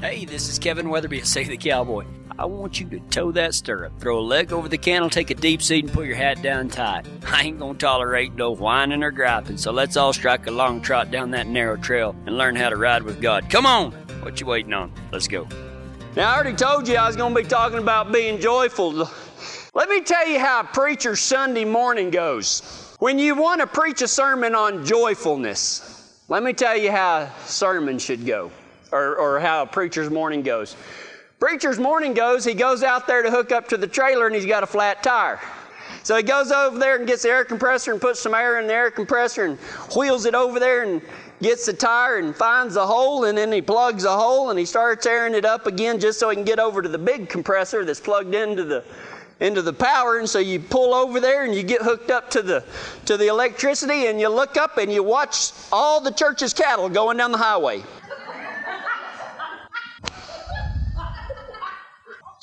Hey, this is Kevin Weatherby, say the cowboy. I want you to toe that stirrup, throw a leg over the cantle, take a deep seat, and put your hat down tight. I ain't gonna tolerate no whining or griping, so let's all strike a long trot down that narrow trail and learn how to ride with God. Come on! What you waiting on? Let's go. Now, I already told you I was gonna be talking about being joyful. Let me tell you how a preacher's Sunday morning goes. When you want to preach a sermon on joyfulness, let me tell you how a sermon should go, or, or how a preacher's morning goes. Preacher's morning goes, he goes out there to hook up to the trailer and he's got a flat tire. So he goes over there and gets the air compressor and puts some air in the air compressor and wheels it over there and gets the tire and finds a hole and then he plugs a hole and he starts airing it up again just so he can get over to the big compressor that's plugged into the into the power and so you pull over there and you get hooked up to the to the electricity and you look up and you watch all the church's cattle going down the highway.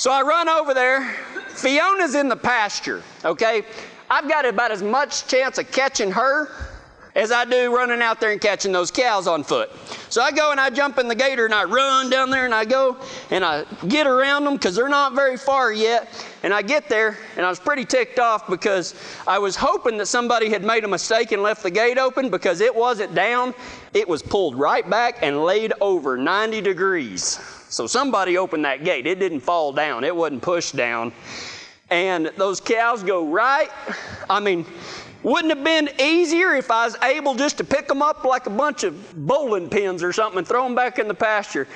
So I run over there. Fiona's in the pasture, okay? I've got about as much chance of catching her as I do running out there and catching those cows on foot. So I go and I jump in the gator and I run down there and I go and I get around them because they're not very far yet. And I get there and I was pretty ticked off because I was hoping that somebody had made a mistake and left the gate open because it wasn't down. It was pulled right back and laid over 90 degrees. So somebody opened that gate. It didn't fall down, it wasn't pushed down. And those cows go right. I mean, wouldn't have been easier if I was able just to pick them up like a bunch of bowling pins or something and throw them back in the pasture.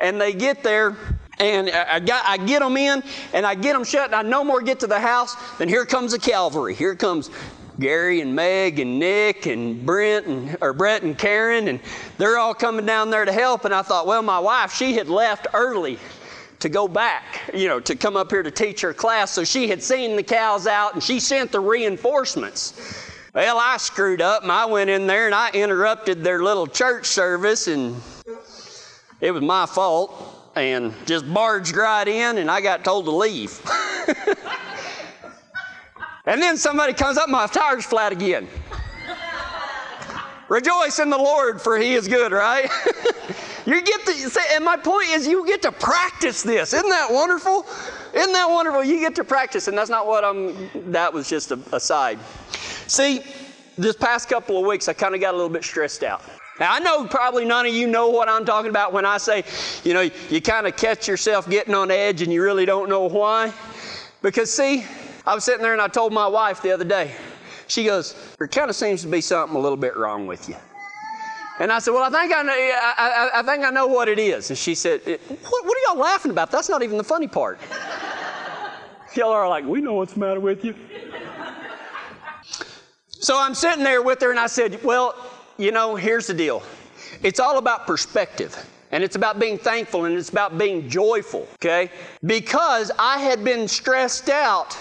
And they get there, and I, got, I get them in, and I get them shut, and I no more get to the house, then here comes the cavalry. Here comes Gary and Meg and Nick and Brent and or Brett and Karen and they're all coming down there to help. And I thought well my wife she had left early to go back you know to come up here to teach her class. So she had seen the cows out and she sent the reinforcements. Well I screwed up and I went in there and I interrupted their little church service and it was my fault and just barged right in and I got told to leave And then somebody comes up, my tire's flat again. Rejoice in the Lord, for He is good, right? you get to say, and my point is, you get to practice this. Isn't that wonderful? Isn't that wonderful? You get to practice, and that's not what I'm. That was just a aside. See, this past couple of weeks, I kind of got a little bit stressed out. Now, I know probably none of you know what I'm talking about when I say, you know, you kind of catch yourself getting on edge and you really don't know why. Because, see, I was sitting there and I told my wife the other day, she goes, There kind of seems to be something a little bit wrong with you. And I said, Well, I think I know, I, I, I think I know what it is. And she said, eh, what, what are y'all laughing about? That's not even the funny part. y'all are like, We know what's the matter with you. so I'm sitting there with her and I said, Well, you know, here's the deal it's all about perspective. And it's about being thankful and it's about being joyful, okay? Because I had been stressed out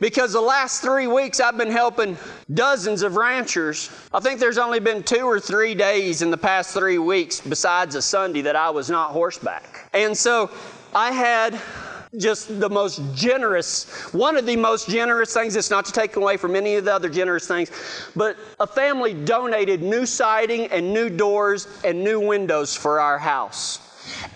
because the last three weeks I've been helping dozens of ranchers. I think there's only been two or three days in the past three weeks, besides a Sunday, that I was not horseback. And so I had just the most generous, one of the most generous things, it's not to take away from any of the other generous things, but a family donated new siding and new doors and new windows for our house.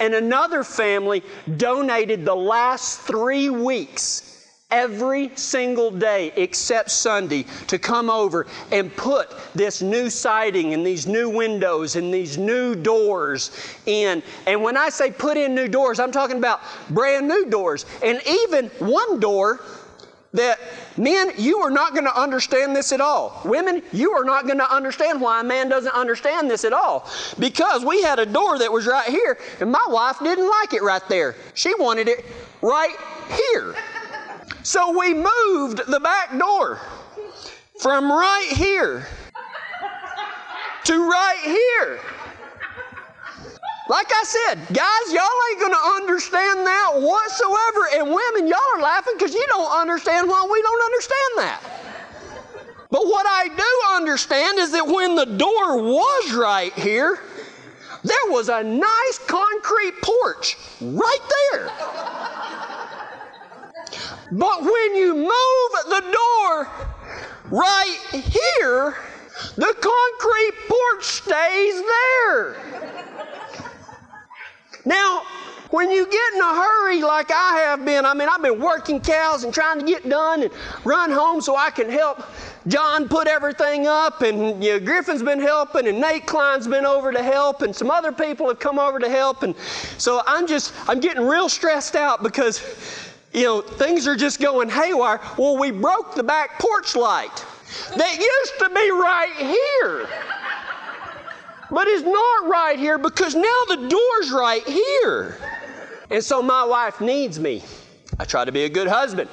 And another family donated the last three weeks every single day except Sunday to come over and put this new siding and these new windows and these new doors in. And when I say put in new doors, I'm talking about brand new doors. And even one door that men, you are not going to understand this at all. Women, you are not going to understand why a man doesn't understand this at all. Because we had a door that was right here, and my wife didn't like it right there. She wanted it right here. So we moved the back door from right here to right here. Like I said, guys, y'all ain't going to understand that whatsoever. And women, y'all are laughing because you don't understand why we don't understand that. But what I do understand is that when the door was right here, there was a nice concrete porch right there. But when you move the door right here, the concrete porch stays there. Now, When you get in a hurry like I have been, I mean, I've been working cows and trying to get done and run home so I can help John put everything up, and you know, Griffin's been helping, and Nate Klein's been over to help, and some other people have come over to help, and so I'm just I'm getting real stressed out because you know things are just going haywire. Well, we broke the back porch light that used to be right here but it's not right here because now the door's right here. And so my wife needs me. I try to be a good husband.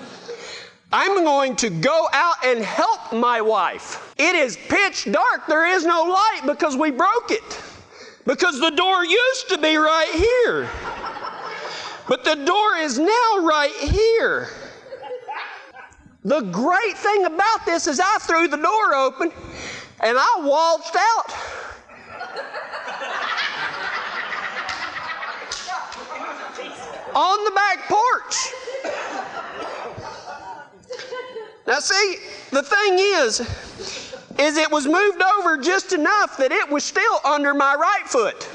I'm going to go out and help my wife. It is pitch dark. There is no light because we broke it. Because the door used to be right here. But the door is now right here. The great thing about this is I threw the door open and I waltzed out. on the back porch. Now, see, the thing is, is it was moved over just enough that it was still under my right foot.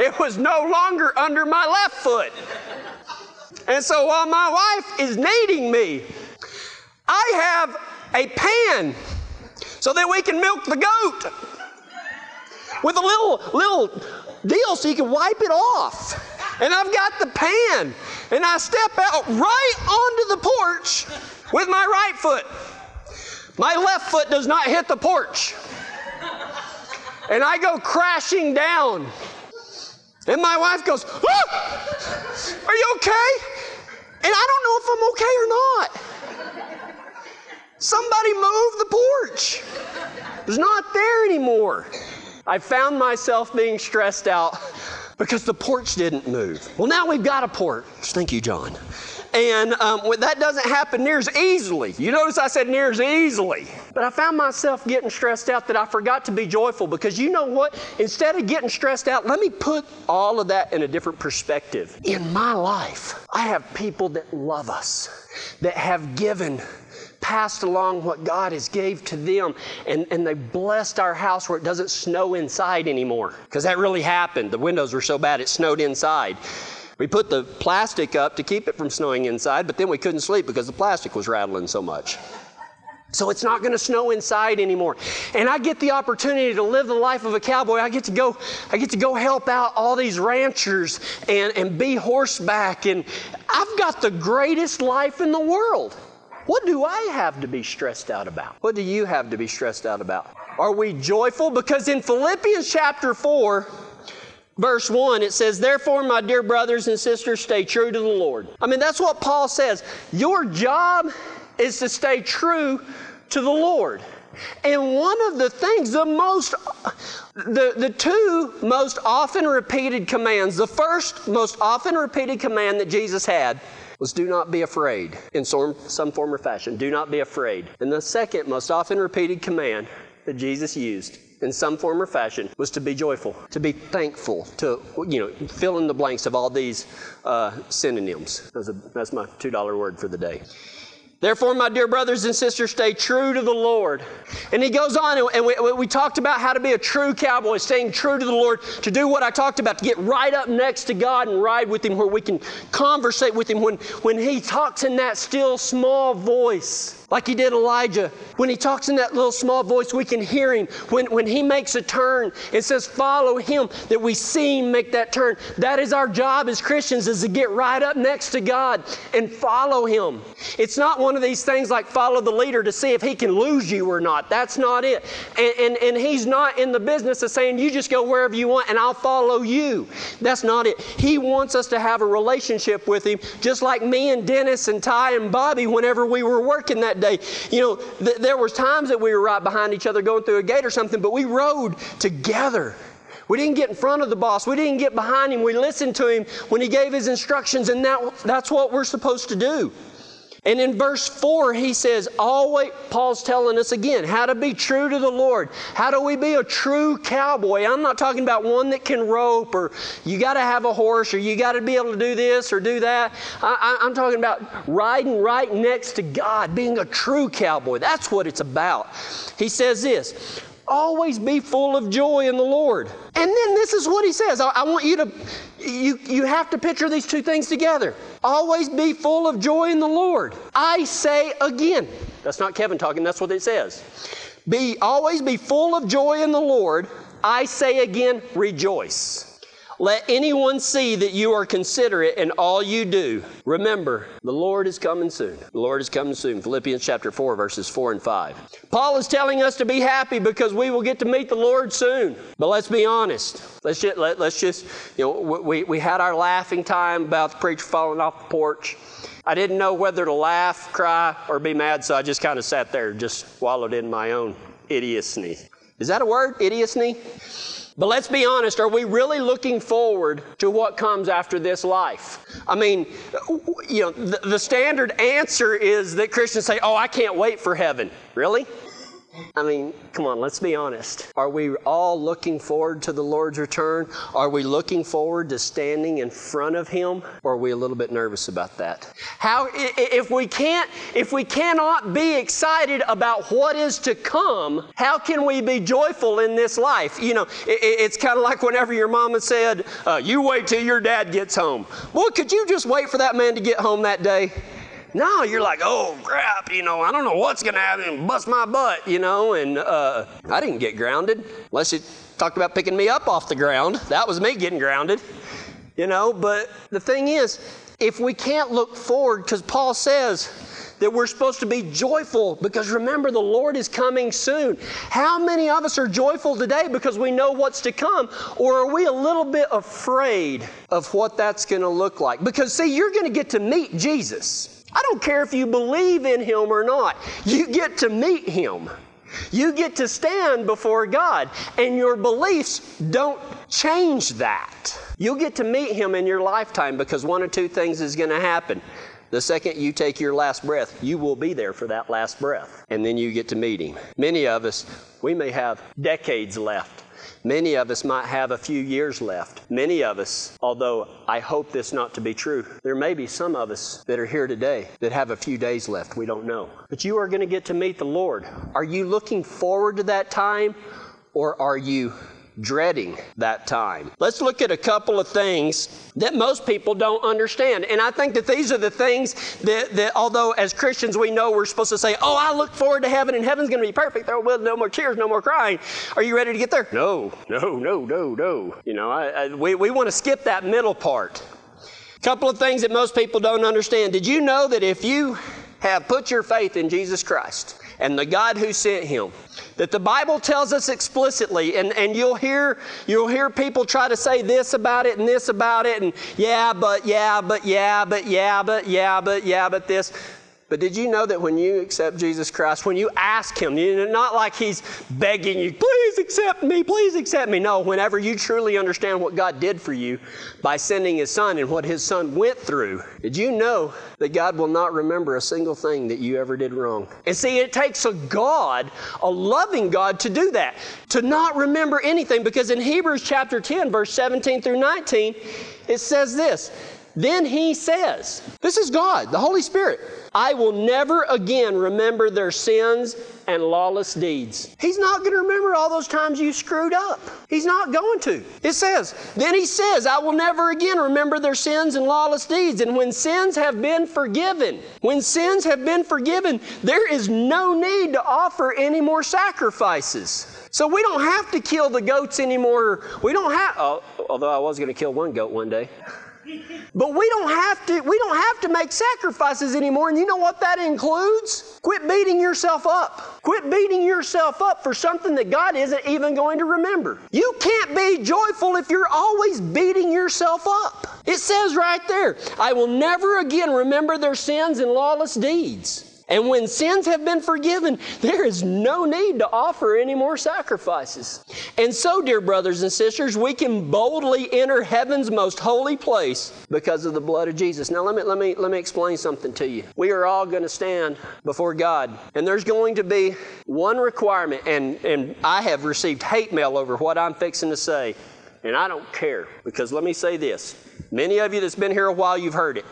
It was no longer under my left foot. And so while my wife is needing me, I have a pan so that we can milk the goat with a little little deal so you can wipe it off. And I've got the pan, and I step out right onto the porch with my right foot. My left foot does not hit the porch. And I go crashing down. And my wife goes, ah! Are you okay? And I don't know if I'm okay or not. Somebody moved the porch. It's not there anymore. I found myself being stressed out because the porch didn't move. Well, now we've got a porch. Thank you, John. And um, that doesn't happen near as easily. You notice I said near as easily. But I found myself getting stressed out that I forgot to be joyful because you know what? Instead of getting stressed out, let me put all of that in a different perspective. In my life, I have people that love us, that have given passed along what God has gave to them and, and they blessed our house where it doesn't snow inside anymore. Because that really happened. The windows were so bad it snowed inside. We put the plastic up to keep it from snowing inside, but then we couldn't sleep because the plastic was rattling so much. So it's not going to snow inside anymore. And I get the opportunity to live the life of a cowboy. I get to go, I get to go help out all these ranchers and, and be horseback. And I've got the greatest life in the world. What do I have to be stressed out about? What do you have to be stressed out about? Are we joyful? Because in Philippians chapter 4, verse 1, it says, Therefore, my dear brothers and sisters, stay true to the Lord. I mean, that's what Paul says. Your job is to stay true to the Lord. And one of the things, the most, the, the two most often repeated commands, the first most often repeated command that Jesus had was do not be afraid in some, some form or fashion. Do not be afraid. And the second most often repeated command that Jesus used in some form or fashion was to be joyful, to be thankful, to, you know, fill in the blanks of all these uh, synonyms. That's, a, that's my $2 word for the day. Therefore, my dear brothers and sisters, stay true to the Lord. And he goes on, and we, we, talked about how to be a true cowboy, staying true to the Lord, to do what I talked about, to get right up next to God and ride with Him, where we can conversate with Him when, when He talks in that still small voice like he did Elijah. When he talks in that little small voice, we can hear him. When, when he makes a turn, it says, follow him, that we see him make that turn. That is our job as Christians, is to get right up next to God and follow him. It's not one of these things like follow the leader to see if he can lose you or not. That's not it. And, and, and he's not in the business of saying, you just go wherever you want and I'll follow you. That's not it. He wants us to have a relationship with him, just like me and Dennis and Ty and Bobby whenever we were working that day. You know, th- there was times that we were right behind each other going through a gate or something, but we rode together. We didn't get in front of the boss. We didn't get behind him. We listened to him when he gave his instructions, and that, that's what we're supposed to do. And in verse 4, he says, always, Paul's telling us again how to be true to the Lord. How do we be a true cowboy? I'm not talking about one that can rope or you got to have a horse or you got to be able to do this or do that. I, I'm talking about riding right next to God, being a true cowboy. That's what it's about. He says this Always be full of joy in the Lord. And then this is what he says. I, I want you to, you, you have to picture these two things together. Always be full of joy in the Lord. I say again. That's not Kevin talking, that's what it says. Be always be full of joy in the Lord. I say again, rejoice. Let anyone see that you are considerate in all you do. Remember, the Lord is coming soon. The Lord is coming soon. Philippians chapter 4, verses 4 and 5. Paul is telling us to be happy because we will get to meet the Lord soon. But let's be honest. Let's just, let, us just you know, we, we had our laughing time about the preacher falling off the porch. I didn't know whether to laugh, cry, or be mad, so I just kind of sat there, just wallowed in my own idiocy. Is that a word? Idiocy? But let's be honest, are we really looking forward to what comes after this life? I mean, you know, the, the standard answer is that Christians say, oh, I can't wait for heaven. Really? I mean, come on, let's be honest. Are we all looking forward to the Lord's return? Are we looking forward to standing in front of Him? Or are we a little bit nervous about that? How, if we can't, if we cannot be excited about what is to come, how can we be joyful in this life? You know, it's kind of like whenever your mama said, uh, You wait till your dad gets home. Well, could you just wait for that man to get home that day? No, you're like, oh crap, you know, I don't know what's gonna happen, bust my butt, you know, and uh, I didn't get grounded unless you talked about picking me up off the ground. That was me getting grounded, you know. But the thing is, if we can't look forward, because Paul says that we're supposed to be joyful because remember, the Lord is coming soon. How many of us are joyful today because we know what's to come? Or are we a little bit afraid of what that's going to look like? Because, see, you're going to get to meet Jesus. I don't care if you believe in Him or not. You get to meet Him. You get to stand before God, and your beliefs don't change that. You'll get to meet Him in your lifetime because one or two things is going to happen. The second you take your last breath, you will be there for that last breath, and then you get to meet Him. Many of us, we may have decades left Many of us might have a few years left. Many of us, although I hope this not to be true, there may be some of us that are here today that have a few days left. We don't know. But you are going to get to meet the Lord. Are you looking forward to that time or are you dreading that time. Let's look at a couple of things that most people don't understand. And I think that these are the things that, that although as Christians we know we're supposed to say, oh, I look forward to heaven and heaven's going to be perfect. There will be no more tears, no more crying. Are you ready to get there? No, no, no, no, no. You know, I, I, we, we want to skip that middle part. A couple of things that most people don't understand. Did you know that if you have put your faith in Jesus Christ and the God who sent him, that the Bible tells us explicitly, and, and you'll hear you'll hear people try to say this about it and this about it, and yeah, but yeah, but yeah, but yeah, but yeah, but yeah, but this. But did you know that when you accept Jesus Christ, when you ask Him, you know, not like He's begging you, please accept me, please accept me. No, whenever you truly understand what God did for you by sending His Son and what His Son went through, did you know that God will not remember a single thing that you ever did wrong? And see, it takes a God, a loving God, to do that, to not remember anything. Because in Hebrews chapter 10, verse 17 through 19, it says this Then He says, This is God, the Holy Spirit. I will never again remember their sins and lawless deeds. He's not going to remember all those times you screwed up. He's not going to. It says, then he says, I will never again remember their sins and lawless deeds. And when sins have been forgiven, when sins have been forgiven, there is no need to offer any more sacrifices. So we don't have to kill the goats anymore. We don't have, oh, although I was going to kill one goat one day. But we don't have to we don't have to make sacrifices anymore. And you know what that includes? Quit beating yourself up. Quit beating yourself up for something that God isn't even going to remember. You can't be joyful if you're always beating yourself up. It says right there, I will never again remember their sins and lawless deeds. And when sins have been forgiven, there is no need to offer any more sacrifices. And so, dear brothers and sisters, we can boldly enter heaven's most holy place because of the blood of Jesus. Now, let me, let me, let me explain something to you. We are all going to stand before God, and there's going to be one requirement, and, and I have received hate mail over what I'm fixing to say. And I don't care because let me say this. Many of you that's been here a while, you've heard it.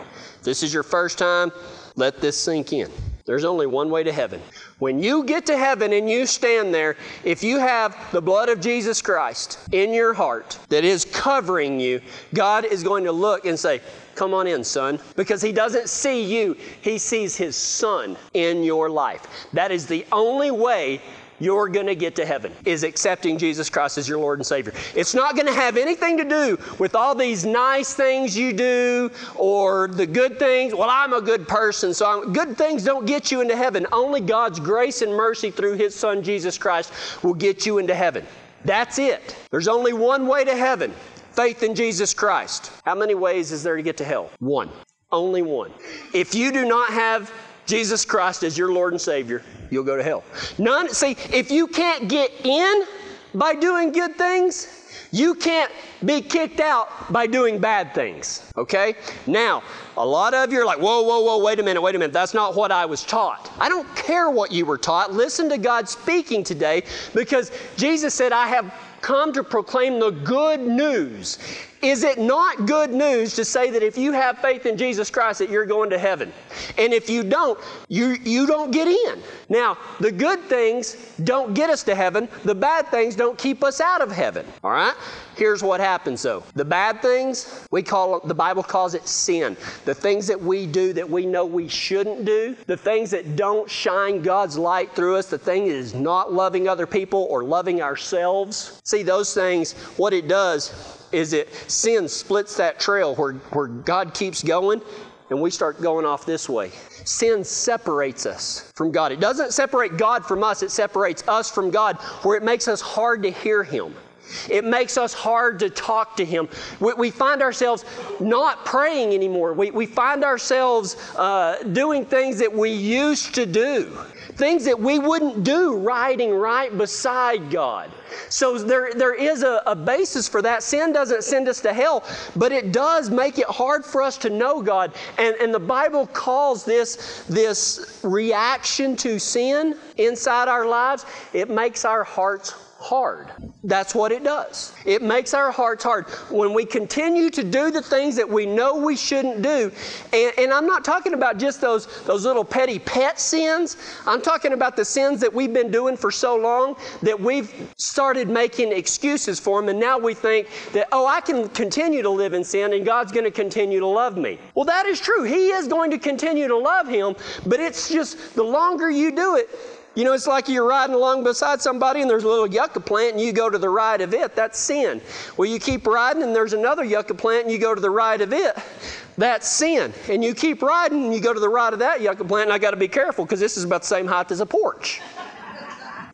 This is your first time, let this sink in. There's only one way to heaven. When you get to heaven and you stand there, if you have the blood of Jesus Christ in your heart that is covering you, God is going to look and say, Come on in, son. Because he doesn't see you, he sees his son in your life. That is the only way you're going to get to heaven is accepting Jesus Christ as your Lord and Savior. It's not going to have anything to do with all these nice things you do or the good things. Well, I'm a good person, so I'm, good things don't get you into heaven. Only God's grace and mercy through His Son Jesus Christ will get you into heaven. That's it. There's only one way to heaven faith in Jesus Christ. How many ways is there to get to hell? One. Only one. If you do not have Jesus Christ as your Lord and Savior, you'll go to hell. None, see, if you can't get in by doing good things, you can't be kicked out by doing bad things, okay? Now, a lot of you are like, whoa, whoa, whoa, wait a minute, wait a minute. That's not what I was taught. I don't care what you were taught. Listen to God speaking today because Jesus said, I have come to proclaim the good news. Is it not good news to say that if you have faith in Jesus Christ that you're going to heaven? And if you don't, you, you don't get in. Now, the good things don't get us to heaven. The bad things don't keep us out of heaven. All right? Here's what happens though. The bad things, we call the Bible calls it sin. The things that we do that we know we shouldn't do, the things that don't shine God's light through us, the thing that is not loving other people or loving ourselves. See, those things, what it does is it sin splits that trail where, where God keeps going and we start going off this way. Sin separates us from God. It doesn't separate God from us, it separates us from God, where it makes us hard to hear Him. It makes us hard to talk to Him. We, we find ourselves not praying anymore. We, we find ourselves uh, doing things that we used to do, things that we wouldn't do riding right beside God. So there, there is a, a basis for that. Sin doesn't send us to hell, but it does make it hard for us to know God. And, and the Bible calls this, this reaction to sin inside our lives, it makes our hearts hard. That's what it does. It makes our hearts hard. When we continue to do the things that we know we shouldn't do, and, and, I'm not talking about just those, those little petty pet sins, I'm talking about the sins that we've been doing for so long that we've started making excuses for him, and now we think that, oh, I can continue to live in sin and God's going to continue to love me. Well, that is true. He is going to continue to love Him, but it's just the longer you do it, you know, it's like you're riding along beside somebody and there's a little yucca plant and you go to the right of it. That's sin. Well, you keep riding and there's another yucca plant and you go to the right of it. That's sin. And you keep riding and you go to the right of that yucca plant and I got to be careful because this is about the same height as a porch.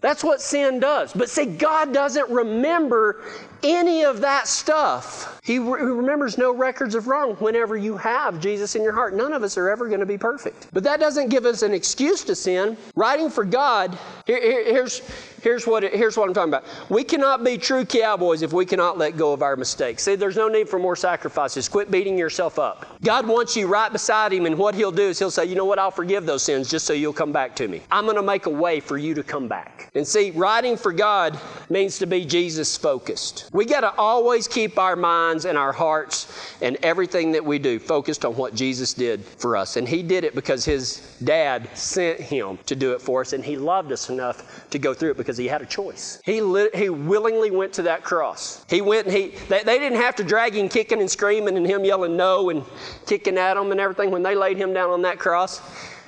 That's what sin does. But see, God doesn't remember any of that stuff. He, re- remembers no records of wrong whenever you have Jesus in your heart. None of us are ever going to be perfect. But that doesn't give us an excuse to sin. Riding for God, here, here, here's, here's, what here's what I'm talking about. We cannot be true cowboys if we cannot let go of our mistakes. See, there's no need for more sacrifices. Quit beating yourself up. God wants you right beside Him, and what He'll do is He'll say, You know what? I'll forgive those sins just so you'll come back to me. I'm going to make a way for you to come back. And see, riding for God means to be Jesus focused. We got to always keep our minds and our hearts and everything that we do focused on what Jesus did for us. And He did it because His dad sent Him to do it for us, and He loved us enough to go through it because He had a choice. He, li- he willingly went to that cross. He went and He, they, they didn't have to drag Him kicking and screaming and Him yelling no and kicking at Him and everything when they laid Him down on that cross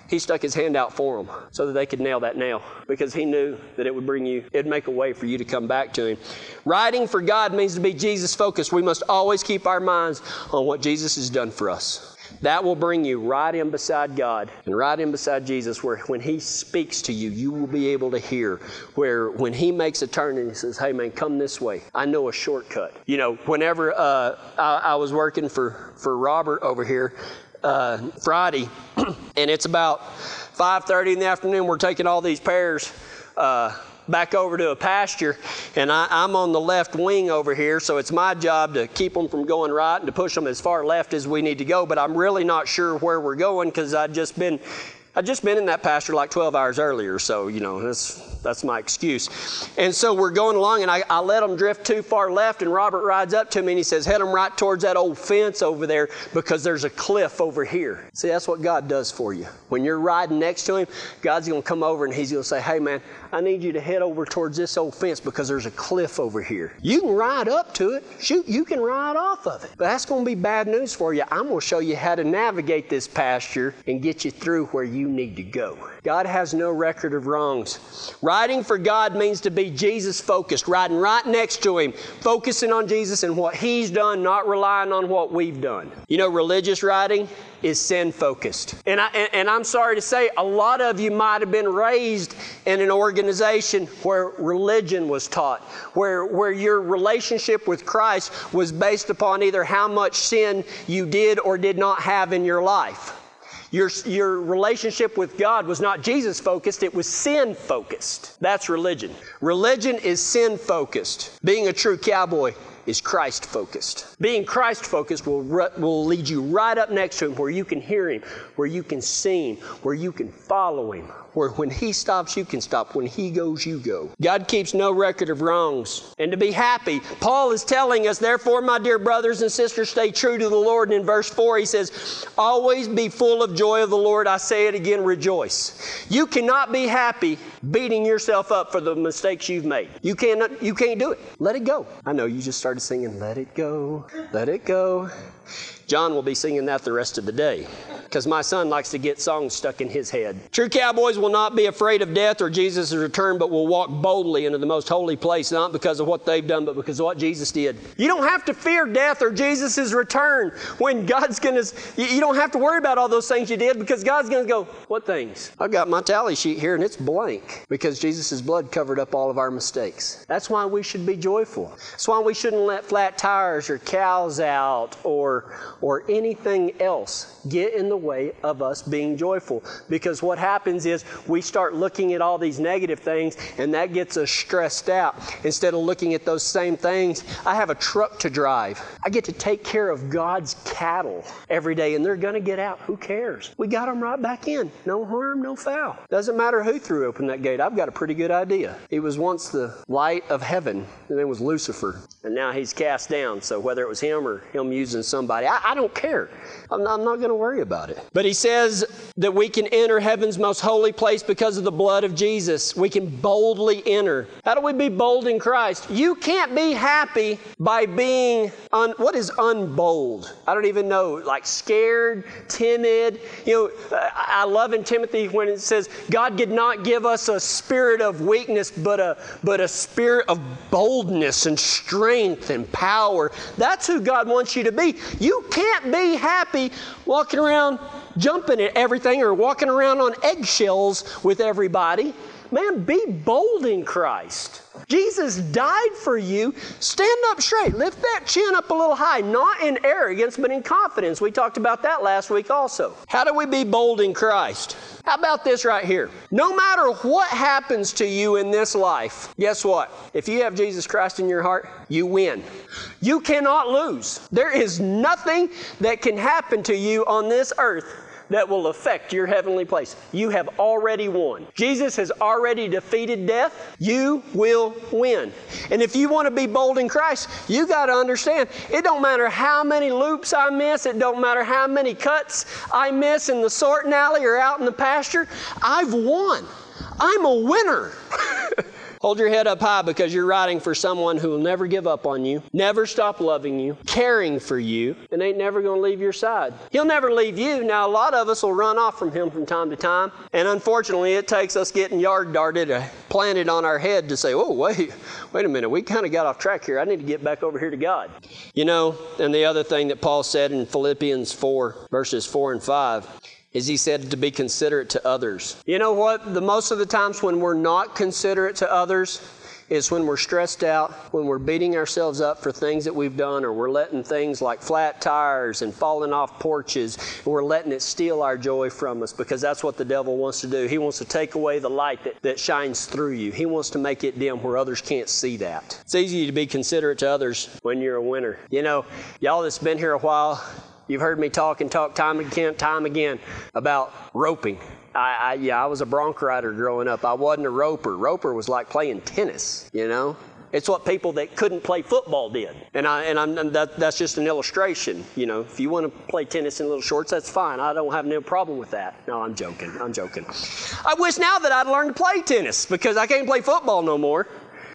he stuck his hand out for them so that they could nail that nail because he knew that it would bring you, it'd make a way for you to come back to him. Riding for God means to be Jesus focused. We must always keep our minds on what Jesus has done for us. That will bring you right in beside God and right in beside Jesus, where when He speaks to you, you will be able to hear. Where when He makes a turn and He says, Hey man, come this way, I know a shortcut. You know, whenever uh, I, I was working for, for Robert over here, uh, Friday, and it's about 5:30 in the afternoon. We're taking all these pairs uh, back over to a pasture, and I, I'm on the left wing over here, so it's my job to keep them from going right and to push them as far left as we need to go. But I'm really not sure where we're going because I've just been I'd just been in that pasture like 12 hours earlier, so, you know, that's, that's my excuse. And so we're going along, and I, I let them drift too far left, and Robert rides up to me and he says, Head them right towards that old fence over there because there's a cliff over here. See, that's what God does for you. When you're riding next to Him, God's going to come over and He's going to say, Hey, man, I need you to head over towards this old fence because there's a cliff over here. You can ride up to it. Shoot, you can ride off of it. But that's going to be bad news for you. I'm going to show you how to navigate this pasture and get you through where you need to go. God has no record of wrongs. Riding for God means to be Jesus focused, riding right next to Him, focusing on Jesus and what He's done, not relying on what we've done. You know, religious riding is sin focused. And, I, and, and I'm sorry to say, a lot of you might have been raised in an organization where religion was taught, where, where your relationship with Christ was based upon either how much sin you did or did not have in your life. Your, your relationship with God was not Jesus focused, it was sin focused. That's religion. Religion is sin focused. Being a true cowboy is Christ focused. Being Christ focused will, will lead you right up next to Him where you can hear Him, where you can see Him, where you can follow Him, where when He stops, you can stop. When He goes, you go. God keeps no record of wrongs. And to be happy, Paul is telling us, therefore, my dear brothers and sisters, stay true to the Lord. And in verse 4, he says, Always be full of joy of the Lord. I say it again, rejoice. You cannot be happy beating yourself up for the mistakes you've made. You cannot, you can't do it. Let it go. I know you just started singing, Let it go, let it go. John will be singing that the rest of the day because my son likes to get songs stuck in his head. True cowboys will not be afraid of death or Jesus' return, but will walk boldly into the most holy place, not because of what they've done, but because of what Jesus did. You don't have to fear death or Jesus' return when God's going to, you don't have to worry about all those things you did because God's going to go, What things? I've got my tally sheet here and it's blank because Jesus' blood covered up all of our mistakes. That's why we should be joyful. That's why we shouldn't let flat tires or cows out or or anything else get in the way of us being joyful. Because what happens is we start looking at all these negative things and that gets us stressed out. Instead of looking at those same things, I have a truck to drive. I get to take care of God's cattle every day and they're going to get out. Who cares? We got them right back in. No harm, no foul. Doesn't matter who threw open that gate. I've got a pretty good idea. He was once the light of heaven, and it was Lucifer. And now he's cast down. So whether it was him or him using somebody, I, I don't care. I'm not, I'm not going to worry about it. But he says that we can enter heaven's most holy place because of the blood of Jesus. We can boldly enter. How do we be bold in Christ? You can't be happy by being, un, what is unbold? I don't even know, like scared, timid. You know, I love in Timothy when it says, God did not give us a spirit of weakness, but a, but a spirit of boldness and strength and power. That's who God wants you to be. You can't be happy walking around jumping at everything or walking around on eggshells with everybody. Man, be bold in Christ. Jesus died for you. Stand up straight. Lift that chin up a little high, not in arrogance, but in confidence. We talked about that last week also. How do we be bold in Christ? How about this right here? No matter what happens to you in this life, guess what? If you have Jesus Christ in your heart, you win. You cannot lose. There is nothing that can happen to you on this earth that will affect your heavenly place. You have already won. Jesus has already defeated death. You will win. And if you want to be bold in Christ, you got to understand it don't matter how many loops I miss, it don't matter how many cuts I miss in the sorting alley or out in the pasture. I've won. I'm a winner. Hold your head up high because you're riding for someone who will never give up on you, never stop loving you, caring for you, and ain't never going to leave your side. He'll never leave you. Now, a lot of us will run off from him from time to time, and unfortunately, it takes us getting yard darted, uh, planted on our head to say, oh, wait, wait a minute, we kind of got off track here. I need to get back over here to God. You know, and the other thing that Paul said in Philippians 4, verses 4 and 5, is he said to be considerate to others. You know what? The most of the times when we're not considerate to others is when we're stressed out, when we're beating ourselves up for things that we've done, or we're letting things like flat tires and falling off porches, and we're letting it steal our joy from us because that's what the devil wants to do. He wants to take away the light that, that shines through you. He wants to make it dim where others can't see that. It's easy to be considerate to others when you're a winner. You know, y'all that's been here a while, You've heard me talk and talk time and again, time again about roping. I, I, yeah, I was a bronc rider growing up. I wasn't a roper. Roper was like playing tennis, you know. It's what people that couldn't play football did, and I and I'm that, that's just an illustration. You know, if you want to play tennis in little shorts, that's fine. I don't have no problem with that. No, I'm joking. I'm joking. I wish now that I'd learned to play tennis because I can't play football no more.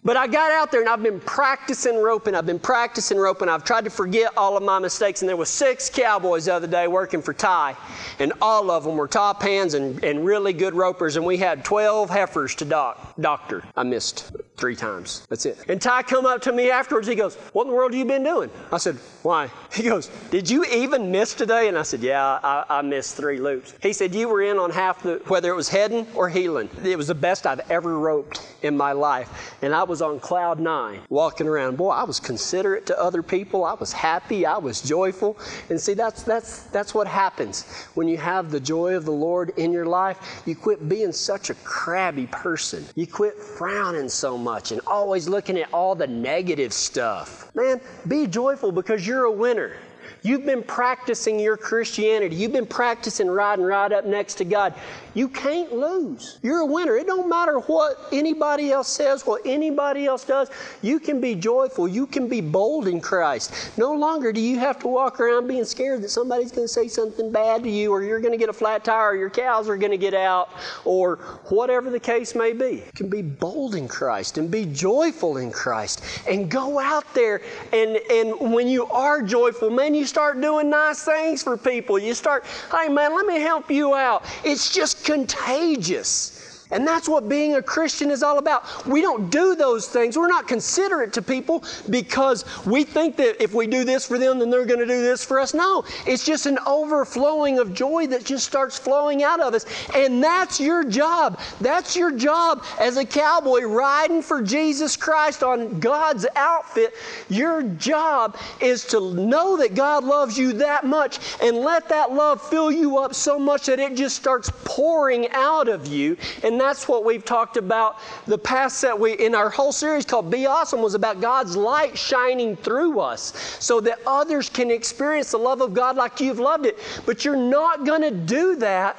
But I got out there and I've been practicing roping. I've been practicing roping. I've tried to forget all of my mistakes. And there was six cowboys the other day working for Ty, and all of them were top hands and, and really good ropers. And we had 12 heifers to doc, doctor. I missed three times. That's it. And Ty come up to me afterwards. He goes, "What in the world have you been doing?" I said, "Why?" He goes, "Did you even miss today?" And I said, "Yeah, I, I missed three loops." He said, "You were in on half the whether it was heading or heeling. It was the best I've ever roped in my life, and I was on cloud nine walking around. Boy, I was considerate to other people. I was happy. I was joyful. And see, that's that's that's what happens when you have the joy of the Lord in your life. You quit being such a crabby person. You quit frowning so much and always looking at all the negative stuff. Man, be joyful because you're a winner. You've been practicing your Christianity. You've been practicing riding right up next to God. You can't lose. You're a winner. It don't matter what anybody else says, what anybody else does. You can be joyful. You can be bold in Christ. No longer do you have to walk around being scared that somebody's going to say something bad to you, or you're going to get a flat tire, or your cows are going to get out, or whatever the case may be. You can be bold in Christ and be joyful in Christ and go out there. And, and when you are joyful, man, you start doing nice things for people. You start, hey, man, let me help you out. It's just contagious. And that's what being a Christian is all about. We don't do those things. We're not considerate to people because we think that if we do this for them, then they're going to do this for us. No, it's just an overflowing of joy that just starts flowing out of us. And that's your job. That's your job as a cowboy riding for Jesus Christ on God's outfit. Your job is to know that God loves you that much and let that love fill you up so much that it just starts pouring out of you. And that's what we've talked about the past that we in our whole series called Be Awesome was about God's light shining through us so that others can experience the love of God like you've loved it. But you're not going to do that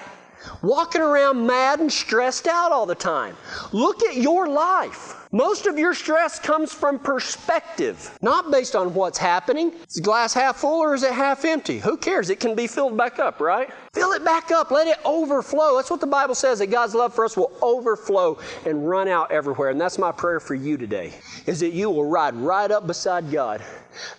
walking around mad and stressed out all the time. Look at your life. Most of your stress comes from perspective, not based on what's happening. Is the glass half full or is it half empty? Who cares? It can be filled back up, right? Fill it back up. Let it overflow. That's what the Bible says that God's love for us will overflow and run out everywhere. And that's my prayer for you today is that you will ride right up beside God.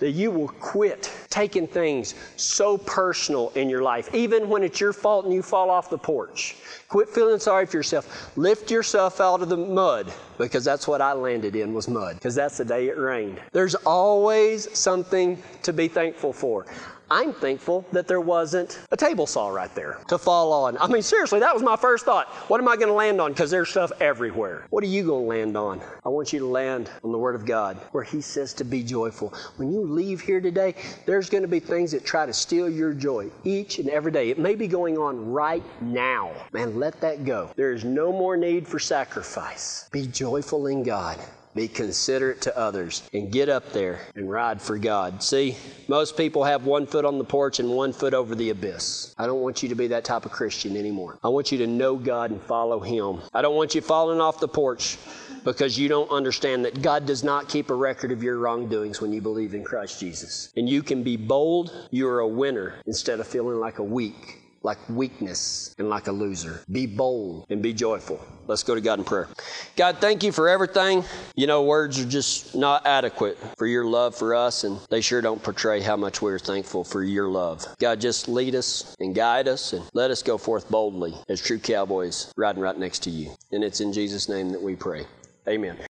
That you will quit taking things so personal in your life, even when it's your fault and you fall off the porch. Quit feeling sorry for yourself. Lift yourself out of the mud because that's what I landed in was mud because that's the day it rained. There's always something to be thankful for. I'm thankful that there wasn't a table saw right there to fall on. I mean, seriously, that was my first thought. What am I going to land on? Because there's stuff everywhere. What are you going to land on? I want you to land on the Word of God where He says to be joyful. When you leave here today, there's going to be things that try to steal your joy each and every day. It may be going on right now. Man, let that go. There is no more need for sacrifice. Be joyful in God be considerate to others, and get up there and ride for God. See, most people have one foot on the porch and one foot over the abyss. I don't want you to be that type of Christian anymore. I want you to know God and follow Him. I don't want you falling off the porch because you don't understand that God does not keep a record of your wrongdoings when you believe in Christ Jesus. And you can be bold, you're a winner, instead of feeling like a weak like weakness and like a loser. Be bold and be joyful. Let's go to God in prayer. God, thank you for everything. You know, words are just not adequate for your love for us, and they sure don't portray how much we're thankful for your love. God, just lead us and guide us and let us go forth boldly as true cowboys riding right next to you. And it's in Jesus' name that we pray. Amen.